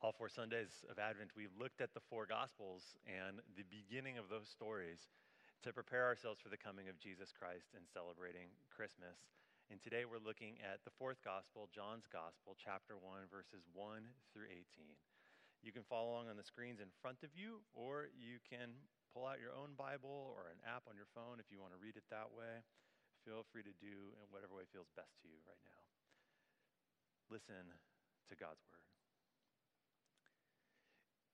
all four Sundays of Advent, we've looked at the four Gospels and the beginning of those stories to prepare ourselves for the coming of Jesus Christ and celebrating Christmas. And today we're looking at the fourth Gospel, John's Gospel, chapter 1, verses 1 through 18. You can follow along on the screens in front of you, or you can pull out your own Bible or an app on your phone if you want to read it that way. Feel free to do in whatever way feels best to you right now. Listen to God's Word.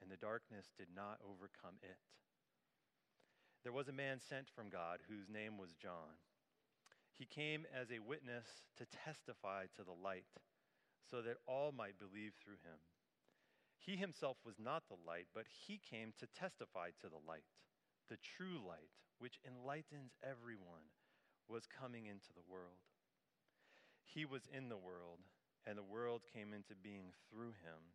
and the darkness did not overcome it. There was a man sent from God whose name was John. He came as a witness to testify to the light, so that all might believe through him. He himself was not the light, but he came to testify to the light. The true light, which enlightens everyone, was coming into the world. He was in the world, and the world came into being through him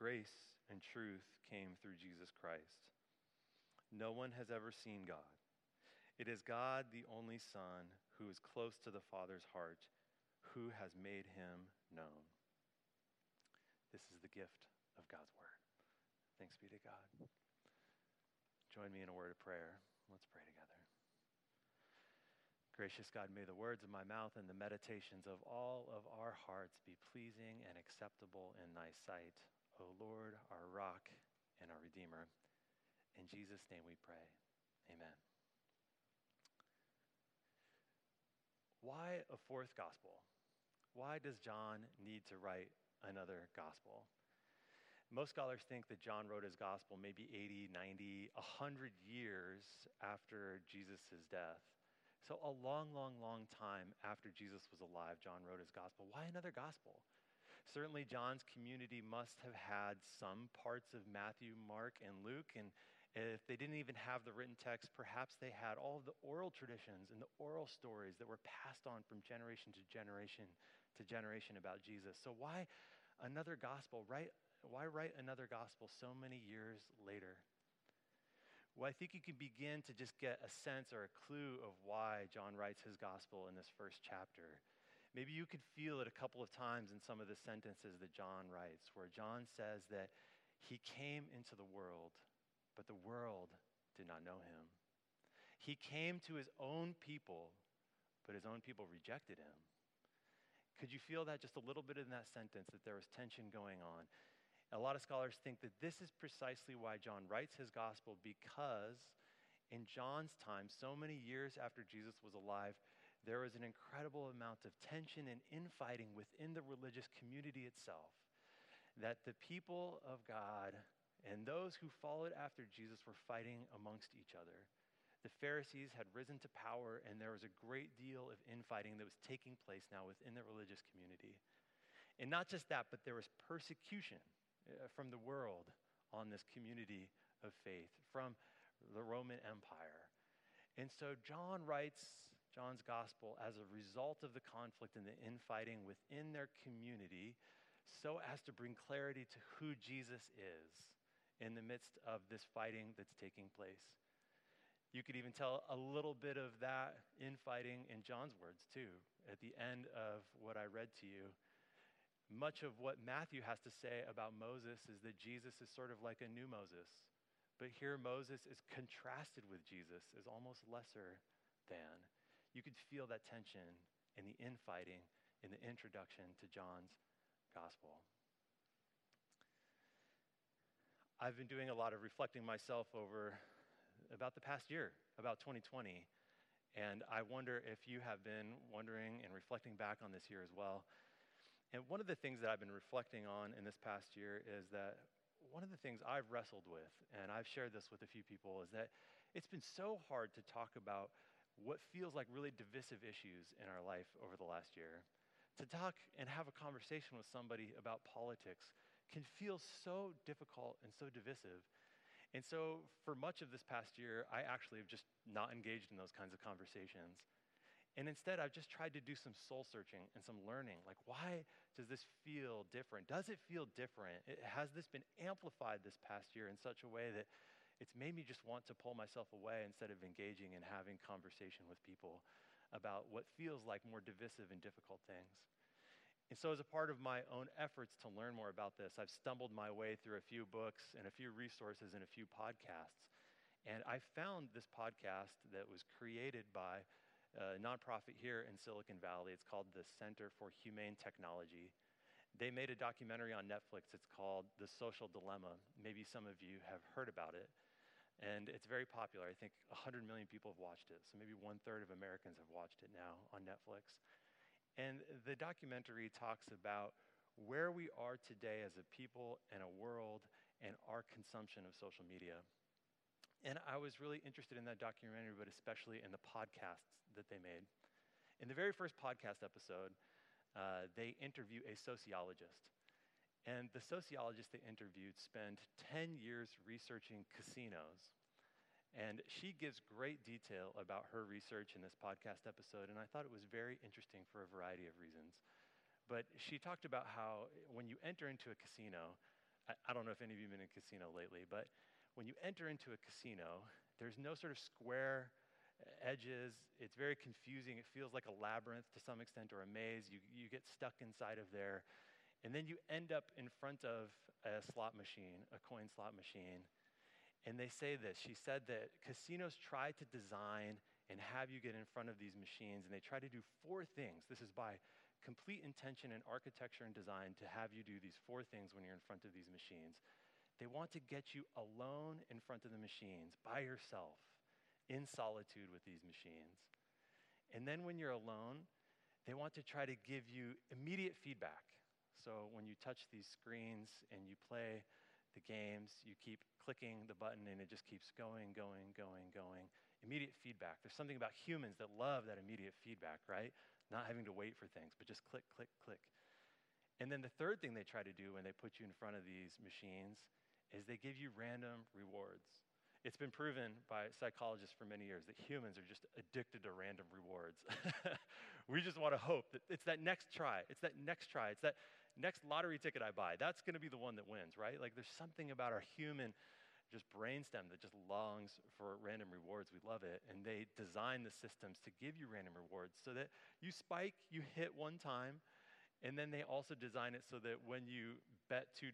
Grace and truth came through Jesus Christ. No one has ever seen God. It is God, the only Son, who is close to the Father's heart, who has made him known. This is the gift of God's Word. Thanks be to God. Join me in a word of prayer. Let's pray together. Gracious God, may the words of my mouth and the meditations of all of our hearts be pleasing and acceptable in thy sight. O Lord, our rock and our Redeemer. In Jesus' name we pray. Amen. Why a fourth gospel? Why does John need to write another gospel? Most scholars think that John wrote his gospel maybe 80, 90, 100 years after Jesus' death. So, a long, long, long time after Jesus was alive, John wrote his gospel. Why another gospel? Certainly, John's community must have had some parts of Matthew, Mark, and Luke. And if they didn't even have the written text, perhaps they had all of the oral traditions and the oral stories that were passed on from generation to generation to generation about Jesus. So, why another gospel? Why write another gospel so many years later? Well, I think you can begin to just get a sense or a clue of why John writes his gospel in this first chapter. Maybe you could feel it a couple of times in some of the sentences that John writes, where John says that he came into the world, but the world did not know him. He came to his own people, but his own people rejected him. Could you feel that just a little bit in that sentence, that there was tension going on? A lot of scholars think that this is precisely why John writes his gospel, because in John's time, so many years after Jesus was alive, there was an incredible amount of tension and infighting within the religious community itself. That the people of God and those who followed after Jesus were fighting amongst each other. The Pharisees had risen to power, and there was a great deal of infighting that was taking place now within the religious community. And not just that, but there was persecution uh, from the world on this community of faith, from the Roman Empire. And so John writes John's gospel as a result of the conflict and the infighting within their community so as to bring clarity to who Jesus is in the midst of this fighting that's taking place. You could even tell a little bit of that infighting in John's words, too, at the end of what I read to you. Much of what Matthew has to say about Moses is that Jesus is sort of like a new Moses. But here, Moses is contrasted with Jesus as almost lesser than. You could feel that tension in the infighting in the introduction to John's gospel. I've been doing a lot of reflecting myself over about the past year, about 2020. And I wonder if you have been wondering and reflecting back on this year as well. And one of the things that I've been reflecting on in this past year is that one of the things I've wrestled with, and I've shared this with a few people, is that it's been so hard to talk about what feels like really divisive issues in our life over the last year. To talk and have a conversation with somebody about politics can feel so difficult and so divisive. And so, for much of this past year, I actually have just not engaged in those kinds of conversations. And instead, I've just tried to do some soul searching and some learning. Like, why does this feel different? Does it feel different? It, has this been amplified this past year in such a way that it's made me just want to pull myself away instead of engaging and having conversation with people about what feels like more divisive and difficult things? And so, as a part of my own efforts to learn more about this, I've stumbled my way through a few books and a few resources and a few podcasts. And I found this podcast that was created by a nonprofit here in Silicon Valley. It's called the Center for Humane Technology. They made a documentary on Netflix. It's called The Social Dilemma. Maybe some of you have heard about it. And it's very popular. I think 100 million people have watched it. So maybe one third of Americans have watched it now on Netflix. And the documentary talks about where we are today as a people and a world and our consumption of social media. And I was really interested in that documentary, but especially in the podcasts that they made. In the very first podcast episode, uh, they interview a sociologist. And the sociologist they interviewed spent 10 years researching casinos and she gives great detail about her research in this podcast episode, and I thought it was very interesting for a variety of reasons. But she talked about how when you enter into a casino, I, I don't know if any of you have been in a casino lately, but when you enter into a casino, there's no sort of square uh, edges. It's very confusing. It feels like a labyrinth to some extent or a maze. You, you get stuck inside of there. And then you end up in front of a slot machine, a coin slot machine. And they say this. She said that casinos try to design and have you get in front of these machines, and they try to do four things. This is by complete intention and architecture and design to have you do these four things when you're in front of these machines. They want to get you alone in front of the machines, by yourself, in solitude with these machines. And then when you're alone, they want to try to give you immediate feedback. So when you touch these screens and you play the games, you keep clicking the button and it just keeps going, going, going, going. Immediate feedback. There's something about humans that love that immediate feedback, right? Not having to wait for things, but just click, click, click. And then the third thing they try to do when they put you in front of these machines is they give you random rewards. It's been proven by psychologists for many years that humans are just addicted to random rewards. we just want to hope that it's that next try, it's that next try, it's that next lottery ticket I buy, that's going to be the one that wins, right? Like there's something about our human just brainstem that just longs for random rewards. We love it. And they design the systems to give you random rewards so that you spike, you hit one time, and then they also design it so that when you bet $2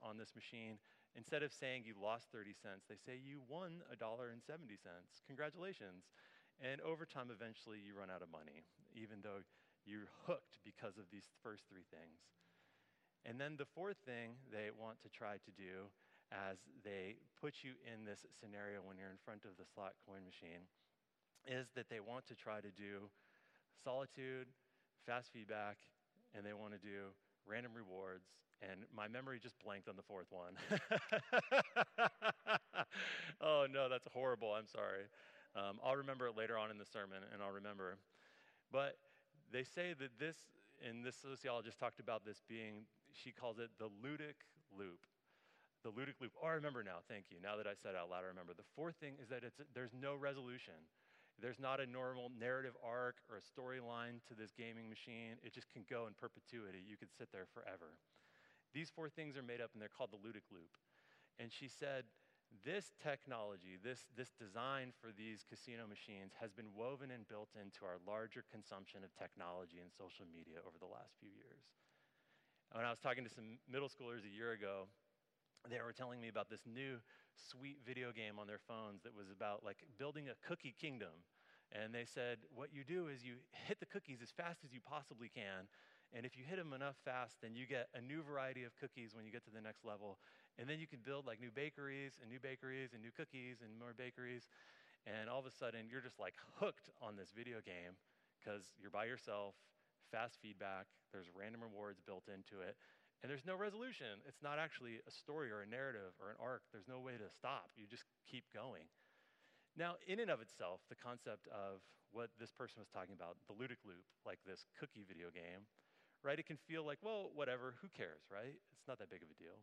on this machine, instead of saying you lost 30 cents, they say you won $1.70. Congratulations. And over time, eventually, you run out of money, even though you're hooked because of these first three things. And then the fourth thing they want to try to do as they put you in this scenario when you're in front of the slot coin machine is that they want to try to do solitude, fast feedback, and they want to do random rewards. And my memory just blanked on the fourth one. oh, no, that's horrible. I'm sorry. Um, I'll remember it later on in the sermon, and I'll remember. But they say that this, and this sociologist talked about this being she calls it the ludic loop. The ludic loop. Oh, I remember now. Thank you. Now that I said out loud, I remember. The fourth thing is that it's, there's no resolution. There's not a normal narrative arc or a storyline to this gaming machine. It just can go in perpetuity. You could sit there forever. These four things are made up and they're called the ludic loop. And she said, this technology, this, this design for these casino machines has been woven and built into our larger consumption of technology and social media over the last few years. When I was talking to some middle schoolers a year ago, they were telling me about this new sweet video game on their phones that was about like building a cookie kingdom. And they said, what you do is you hit the cookies as fast as you possibly can. And if you hit them enough fast, then you get a new variety of cookies when you get to the next level. And then you can build like new bakeries and new bakeries and new cookies and more bakeries. And all of a sudden, you're just like hooked on this video game because you're by yourself, fast feedback, there's random rewards built into it. And there's no resolution. It's not actually a story or a narrative or an arc. There's no way to stop. You just keep going. Now, in and of itself, the concept of what this person was talking about, the ludic loop, like this cookie video game, right? It can feel like, well, whatever, who cares, right? It's not that big of a deal.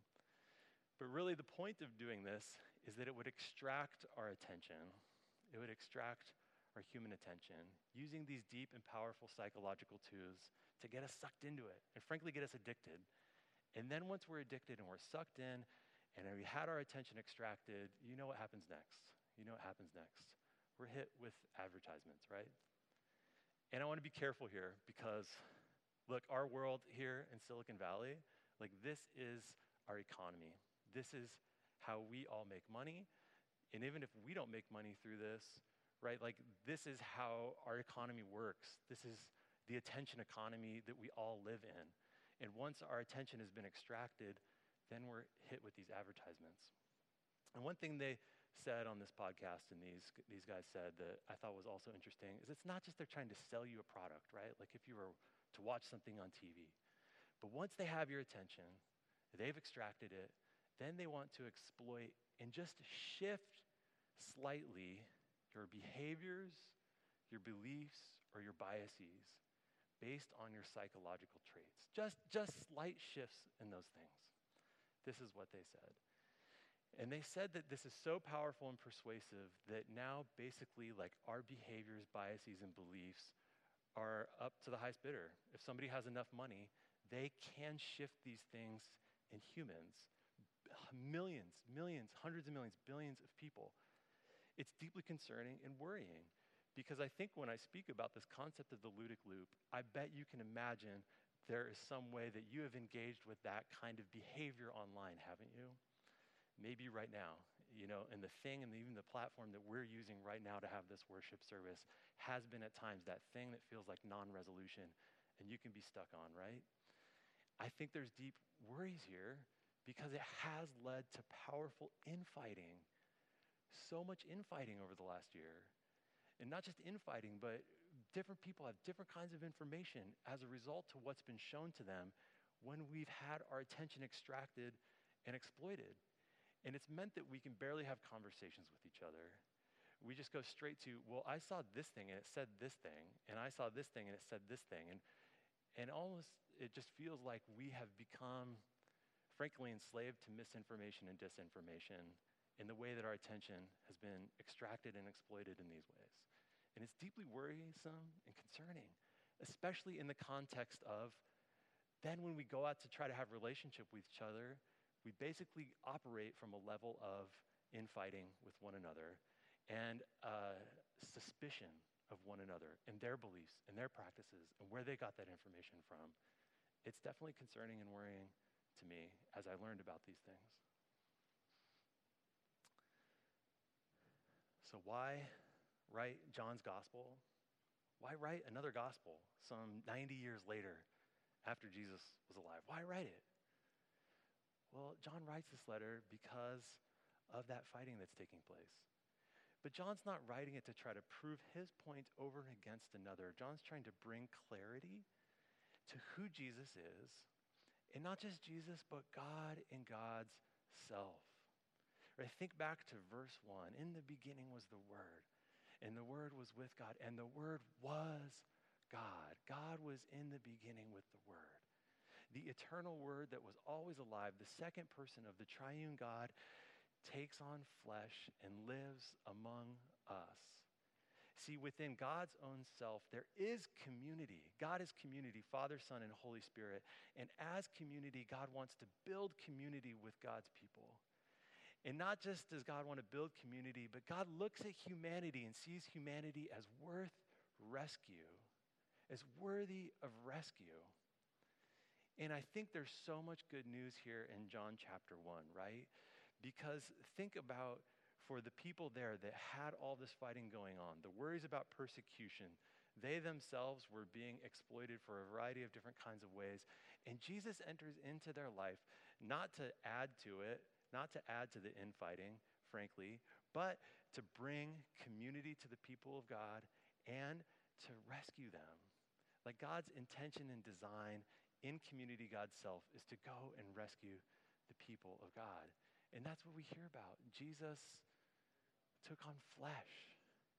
But really, the point of doing this is that it would extract our attention. It would extract our human attention using these deep and powerful psychological tools to get us sucked into it and, frankly, get us addicted. And then, once we're addicted and we're sucked in and we had our attention extracted, you know what happens next you know what happens next? We're hit with advertisements, right? And I want to be careful here because, look, our world here in Silicon Valley, like this is our economy. This is how we all make money. And even if we don't make money through this, right, like this is how our economy works. This is the attention economy that we all live in. And once our attention has been extracted, then we're hit with these advertisements. And one thing they said on this podcast and these, these guys said that I thought was also interesting is it's not just they're trying to sell you a product, right? Like if you were to watch something on TV. But once they have your attention, they've extracted it, then they want to exploit and just shift slightly your behaviors, your beliefs, or your biases based on your psychological traits. Just, just slight shifts in those things. This is what they said. And they said that this is so powerful and persuasive that now basically like our behaviors, biases, and beliefs are up to the highest bidder. If somebody has enough money, they can shift these things in humans. Millions, millions, hundreds of millions, billions of people. It's deeply concerning and worrying because I think when I speak about this concept of the ludic loop, I bet you can imagine there is some way that you have engaged with that kind of behavior online, haven't you? maybe right now, you know, and the thing and even the platform that we're using right now to have this worship service has been at times that thing that feels like non resolution and you can be stuck on, right? I think there's deep worries here because it has led to powerful infighting. So much infighting over the last year. And not just infighting, but different people have different kinds of information as a result to what's been shown to them when we've had our attention extracted and exploited. And it's meant that we can barely have conversations with each other. We just go straight to, well, I saw this thing and it said this thing, and I saw this thing and it said this thing. And, and almost it just feels like we have become, frankly, enslaved to misinformation and disinformation in the way that our attention has been extracted and exploited in these ways. And it's deeply worrisome and concerning, especially in the context of then when we go out to try to have relationship with each other, we basically operate from a level of infighting with one another and uh, suspicion of one another and their beliefs and their practices and where they got that information from. It's definitely concerning and worrying to me as I learned about these things. So, why write John's gospel? Why write another gospel some 90 years later after Jesus was alive? Why write it? Well, John writes this letter because of that fighting that's taking place. But John's not writing it to try to prove his point over and against another. John's trying to bring clarity to who Jesus is, and not just Jesus, but God and God's self. Right, think back to verse 1. In the beginning was the Word, and the Word was with God, and the Word was God. God was in the beginning with the Word the eternal word that was always alive, the second person of the triune God, takes on flesh and lives among us. See, within God's own self, there is community. God is community, Father, Son, and Holy Spirit. And as community, God wants to build community with God's people. And not just does God want to build community, but God looks at humanity and sees humanity as worth rescue, as worthy of rescue. And I think there's so much good news here in John chapter 1, right? Because think about for the people there that had all this fighting going on, the worries about persecution, they themselves were being exploited for a variety of different kinds of ways. And Jesus enters into their life not to add to it, not to add to the infighting, frankly, but to bring community to the people of God and to rescue them. Like God's intention and design in community, God's self, is to go and rescue the people of God. And that's what we hear about. Jesus took on flesh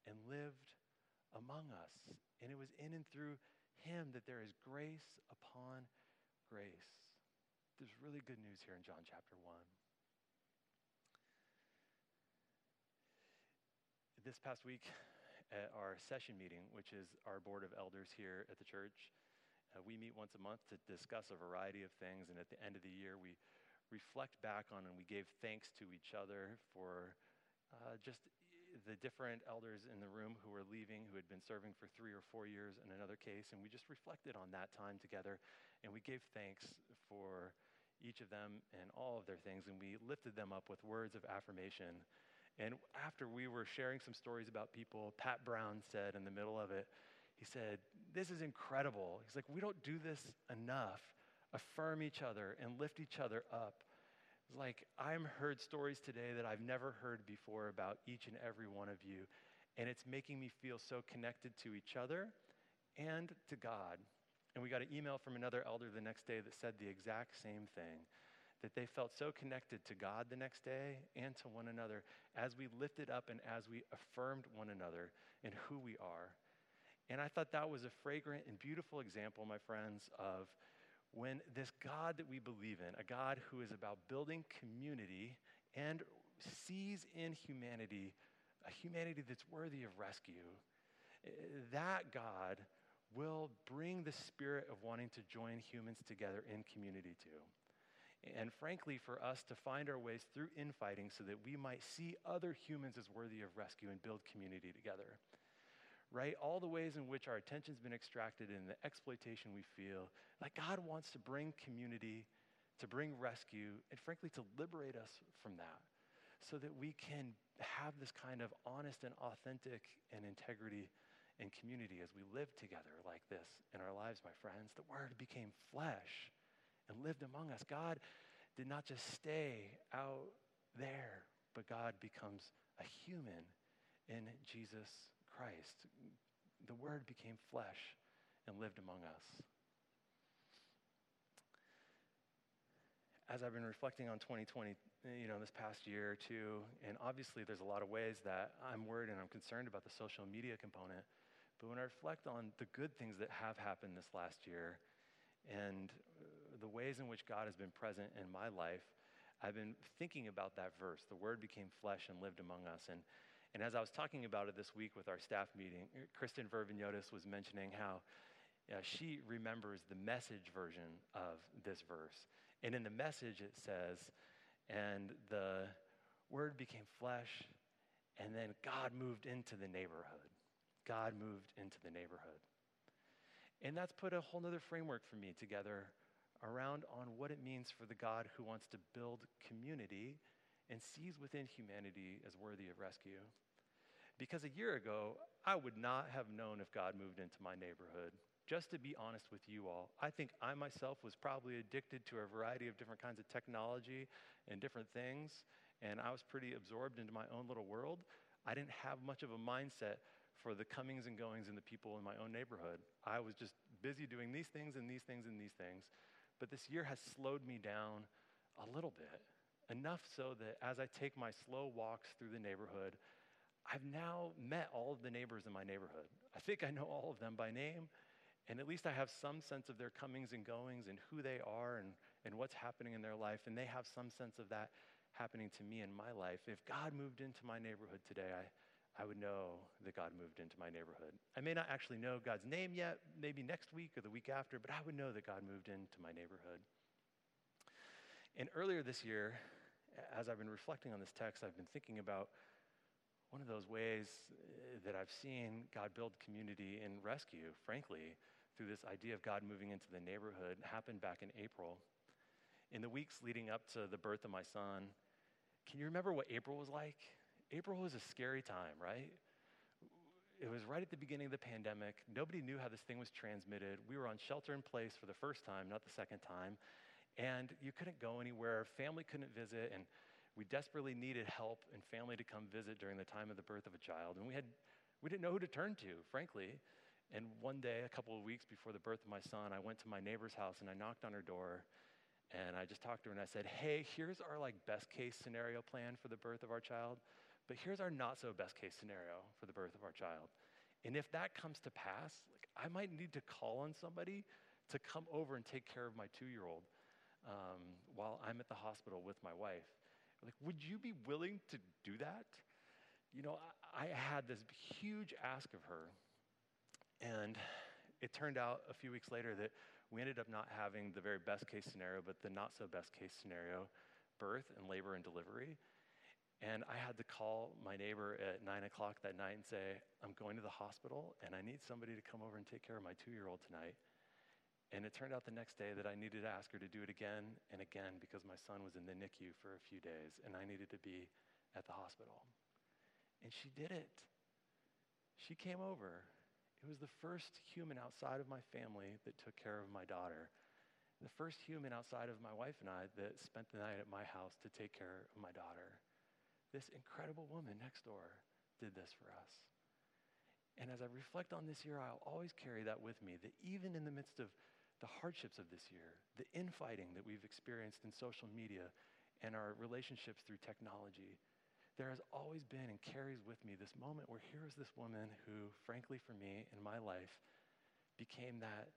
and lived among us. And it was in and through him that there is grace upon grace. There's really good news here in John chapter 1. This past week at our session meeting, which is our board of elders here at the church, uh, we meet once a month to discuss a variety of things. And at the end of the year, we reflect back on and we gave thanks to each other for uh, just the different elders in the room who were leaving, who had been serving for three or four years in another case. And we just reflected on that time together. And we gave thanks for each of them and all of their things. And we lifted them up with words of affirmation and after we were sharing some stories about people, Pat Brown said in the middle of it, he said, This is incredible. He's like, We don't do this enough. Affirm each other and lift each other up. It's like, I'm heard stories today that I've never heard before about each and every one of you. And it's making me feel so connected to each other and to God. And we got an email from another elder the next day that said the exact same thing that they felt so connected to God the next day and to one another as we lifted up and as we affirmed one another in who we are. And I thought that was a fragrant and beautiful example, my friends, of when this God that we believe in, a God who is about building community and sees in humanity a humanity that's worthy of rescue, eh, that God will bring the spirit of wanting to join humans together in community too and frankly, for us to find our ways through infighting so that we might see other humans as worthy of rescue and build community together. Right? All the ways in which our attention's been extracted and the exploitation we feel. Like God wants to bring community, to bring rescue, and frankly, to liberate us from that so that we can have this kind of honest and authentic and integrity and community as we live together like this in our lives, my friends. The Word became flesh and lived among us. God did not just stay out there, but God becomes a human in Jesus Christ. The Word became flesh and lived among us. As I've been reflecting on 2020, you know, this past year or two, and obviously there's a lot of ways that I'm worried and I'm concerned about the social media component. But when I reflect on the good things that have happened this last year and the ways in which God has been present in my life, I've been thinking about that verse. The word became flesh and lived among us. And, and as I was talking about it this week with our staff meeting, Kristen Verviniotis was mentioning how she remembers the message version of this verse. And in the message, it says, and the word became flesh, and then God moved into the neighborhood. God moved into the neighborhood. And that's put a whole other framework for me together around on what it means for the God who wants to build community and sees within humanity as worthy of rescue. Because a year ago, I would not have known if God moved into my neighborhood. Just to be honest with you all, I think I myself was probably addicted to a variety of different kinds of technology and different things, and I was pretty absorbed into my own little world. I didn't have much of a mindset for the comings and goings and the people in my own neighborhood. I was just busy doing these things and these things and these things. But this year has slowed me down a little bit, enough so that as I take my slow walks through the neighborhood, I've now met all of the neighbors in my neighborhood. I think I know all of them by name, and at least I have some sense of their comings and goings and who they are and, and what's happening in their life, and they have some sense of that happening to me in my life. If God moved into my neighborhood today, I, I would know that God moved into my neighborhood. I may not actually know God's name yet, maybe next week or the week after, but I would know that God moved into my neighborhood. And earlier this year, as I've been reflecting on this text, I've been thinking about one of those ways uh, that I've seen God build community and rescue, frankly, through this idea of God moving into the neighborhood happened back in April. In the weeks leading up to the birth of my son, can you remember what April was like? April was a scary time, right? It was right at the beginning of the pandemic. Nobody knew how this thing was transmitted. We were on shelter in place for the first time, not the second time. And you couldn't go anywhere. Family couldn't visit. And we desperately needed help and family to come visit during the time of the birth of a child. And we, had, we didn't know who to turn to, frankly. And one day, a couple of weeks before the birth of my son, I went to my neighbor's house and I knocked on her door and I just talked to her and I said, Hey, here's our like best case scenario plan for the birth of our child, but here's our not so best case scenario for the birth of our child. And if that comes to pass, like I might need to call on somebody to come over and take care of my two year old um, while I'm at the hospital with my wife. Like, would you be willing to do that? You know, I, I had this huge ask of her, and it turned out a few weeks later that we ended up not having the very best case scenario, but the not so best case scenario birth and labor and delivery. And I had to call my neighbor at nine o'clock that night and say, I'm going to the hospital and I need somebody to come over and take care of my two year old tonight. And it turned out the next day that I needed to ask her to do it again and again because my son was in the NICU for a few days and I needed to be at the hospital. And she did it. She came over. It was the first human outside of my family that took care of my daughter. The first human outside of my wife and I that spent the night at my house to take care of my daughter. This incredible woman next door did this for us. And as I reflect on this year, I'll always carry that with me that even in the midst of the hardships of this year, the infighting that we've experienced in social media and our relationships through technology, there has always been and carries with me this moment where here is this woman who, frankly, for me in my life, became that,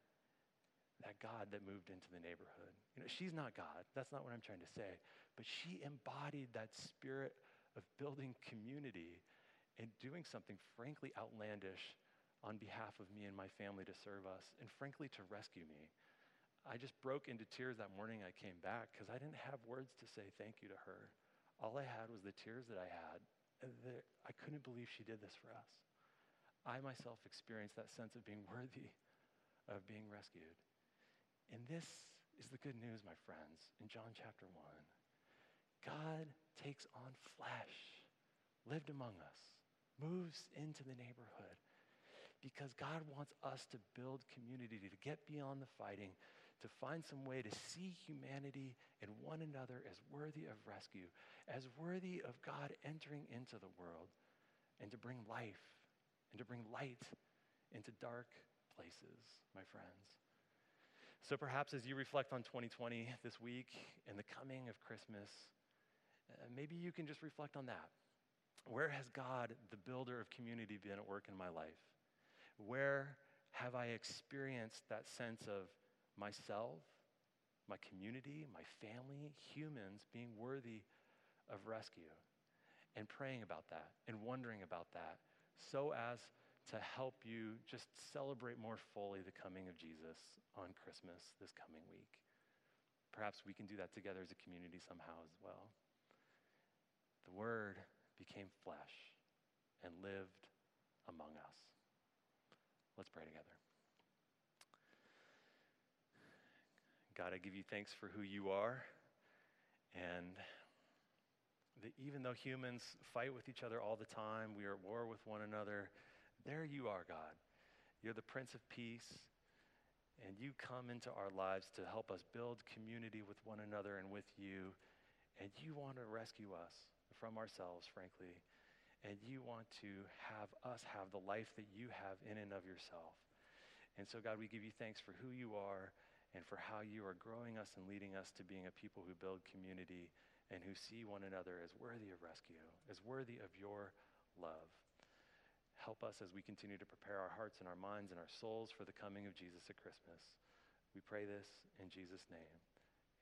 that God that moved into the neighborhood. You know, she's not God. That's not what I'm trying to say. But she embodied that spirit of building community and doing something, frankly, outlandish on behalf of me and my family to serve us, and frankly, to rescue me. I just broke into tears that morning I came back because I didn't have words to say thank you to her. All I had was the tears that I had. That I couldn't believe she did this for us. I myself experienced that sense of being worthy of being rescued. And this is the good news, my friends, in John chapter 1. God takes on flesh, lived among us, moves into the neighborhood, because God wants us to build community, to get beyond the fighting, to find some way to see humanity and one another as worthy of rescue, as worthy of God entering into the world, and to bring life and to bring light into dark places, my friends. So perhaps as you reflect on 2020 this week and the coming of Christmas, uh, maybe you can just reflect on that. Where has God, the builder of community, been at work in my life? Where have I experienced that sense of myself, my community, my family, humans being worthy of rescue? And praying about that and wondering about that so as to help you just celebrate more fully the coming of Jesus on Christmas this coming week. Perhaps we can do that together as a community somehow as well. The Word became flesh and lived among us. Let's pray together. God, I give you thanks for who you are. And that even though humans fight with each other all the time, we are at war with one another, there you are, God. You're the Prince of Peace, and you come into our lives to help us build community with one another and with you. And you want to rescue us from ourselves, frankly and you want to have us have the life that you have in and of yourself. And so, God, we give you thanks for who you are and for how you are growing us and leading us to being a people who build community and who see one another as worthy of rescue, as worthy of your love. Help us as we continue to prepare our hearts and our minds and our souls for the coming of Jesus at Christmas. We pray this in Jesus' name.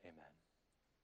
Amen.